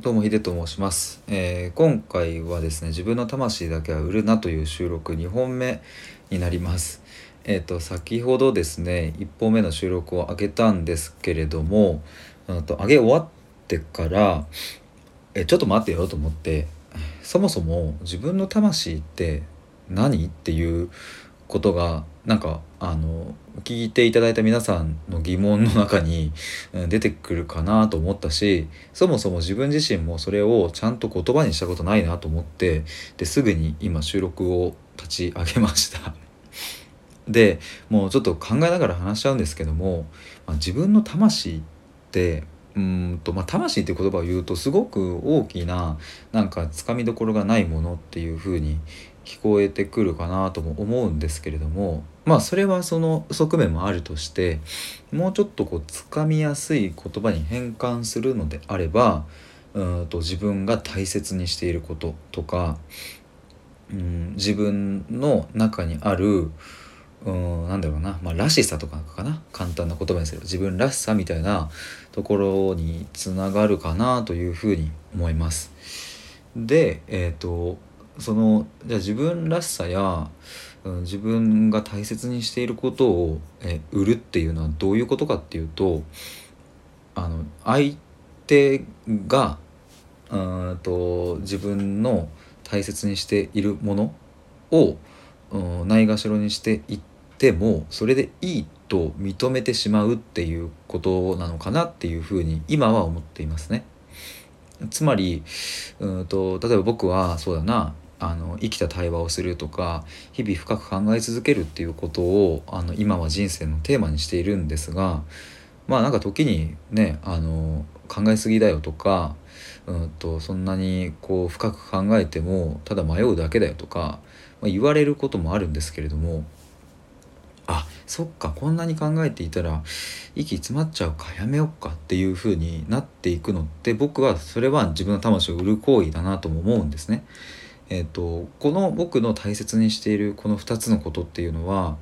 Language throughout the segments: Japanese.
どうもヒデと申します、えー今回はですね自分の魂だけは売るなという収録2本目になります。えっ、と先ほどですね1本目の収録を上げたんですけれどもうんと上げ終わってからえちょっと待ってよと思ってそもそも自分の魂って何？っていうことがなんかあの聞いていただいた皆さんの疑問の中に 出てくるかなと思ったしそもそも自分自身もそれをちゃんと言葉にしたことないなと思ってですぐに今収録を立ち上げました。でもうちょっと考えながら話しちゃうんですけども、まあ、自分の魂ってうんと、まあ、魂っていう言葉を言うとすごく大きななんかつかみどころがないものっていう風に聞こえてくるかなとも思うんですけれどもまあそれはその側面もあるとしてもうちょっとこうつかみやすい言葉に変換するのであればうんと自分が大切にしていることとかうん自分の中にあるうんなんだろうな、まあ、らしさとかかな簡単な言葉にすれば自分らしさみたいなところにつながるかなというふうに思います。でえっ、とそのじゃあ自分らしさや、うん自分が大切にしていることを、え売るっていうのはどういうことかっていうとあの相手がうんと自分の大切にしているものをないがしろにしていってもそれでいいと認めてしまうっていうことなのかなっていうふうに今は思っていますね。つまりうんと例えば僕はそうだなあの生きた対話をするとか日々深く考え続けるっていうことをあの今は人生のテーマにしているんですがまあなんか時にねあの考えすぎだよとかうんとそんなにこう深く考えてもただ迷うだけだよとか、まあ、言われることもあるんですけれどもあそっかこんなに考えていたら息詰まっちゃうかやめよっかっていう風になっていくのって僕はそれは自分の魂を売る行為だなとも思うんですね。えー、とこの僕の大切にしているこの2つのことっていうのは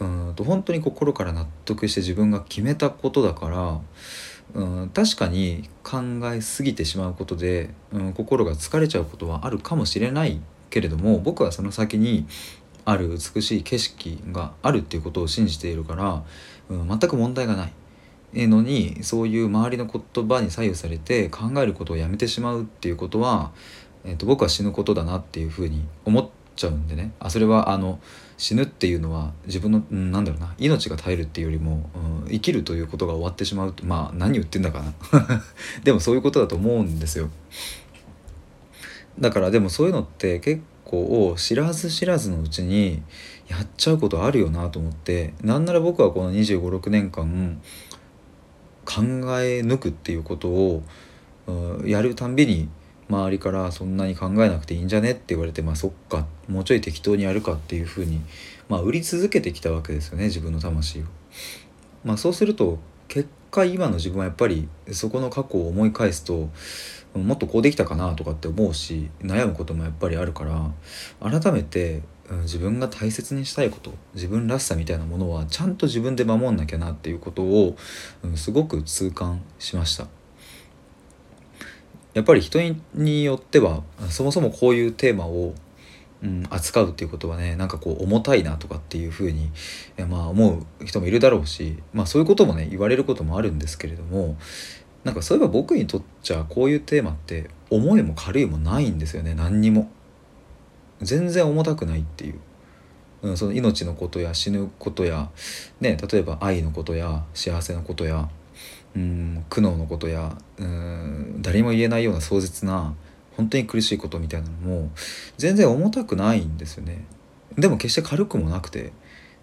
うんと本当に心から納得して自分が決めたことだからうん確かに考えすぎてしまうことで、うん、心が疲れちゃうことはあるかもしれないけれども僕はその先にある美しい景色があるっていうことを信じているから、うん、全く問題がない。のにそういう周りの言葉に左右されて考えることをやめてしまうっていうことは、えー、と僕は死ぬことだなっていうふうに思ってちゃうんでね。あそれはあの死ぬっていうのは自分の、うん、なんだろうな命が絶えるっていうよりも、うん、生きるということが終わってしまうとまあ何言ってんだかな。でもそういうことだと思うんですよ。だからでもそういうのって結構知らず知らずのうちにやっちゃうことあるよなと思ってなんなら僕はこの2 5 6年間考え抜くっていうことをうんやるたんびに周りからそんなに考えなくていいんじゃねって言われてまあそっかもうちょい適当にやるかっていうふうにまあ売り続けてきたわけですよね自分の魂を。まあそうすると結果今の自分はやっぱりそこの過去を思い返すともっとこうできたかなとかって思うし悩むこともやっぱりあるから改めてうん自分が大切にしたいこと自分らしさみたいなものはちゃんと自分で守んなきゃなっていうことを、うんすごく痛感しました。やっぱり人によってはそもそもこういうテーマを、うん、扱うっていうことはねなんかこう重たいなとかっていうふうに、まあ、思う人もいるだろうし、まあ、そういうこともね言われることもあるんですけれどもなんかそういえば僕にとっちゃこういうテーマって重いも軽いもないんですよね何にも。全然重たくないっていう。うん、その命のことや死ぬことや、ね、例えば愛のことや幸せのことやうん苦悩のことやうん誰も言えないような壮絶な本当に苦しいことみたいなのも全然重たくないんですよね。でも決して軽くもなくて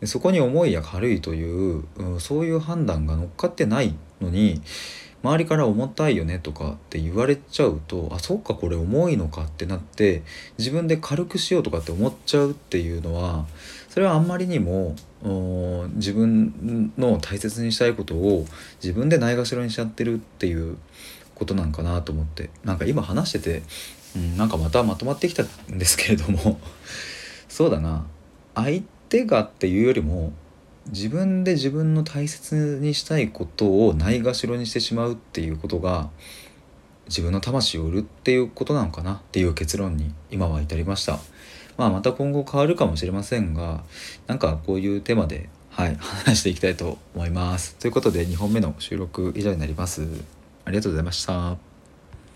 そこに重いや軽いという、うんそういう判断が乗っかってないのに周りから重たいよねとかって言われちゃうとあそっかこれ重いのかってなって自分で軽くしようとかって思っちゃうっていうのはそれはあんまりにも自分の大切にしたいことを自分でないがしろにしちゃってるっていうことなんかなと思ってなんか今話してて、うん、なんかまたまとまってきたんですけれどもそうだな。相手がっていうよりも自分で自分の大切にしたいことをないがしろにしてしまうっていうことが自分の魂を売るっていうことなのかなっていう結論に今は至りました。まあまた今後変わるかもしれませんがなんかこういうテーマではい話していきたいと思います。ということで2本目の収録以上になります。ありがとうございました。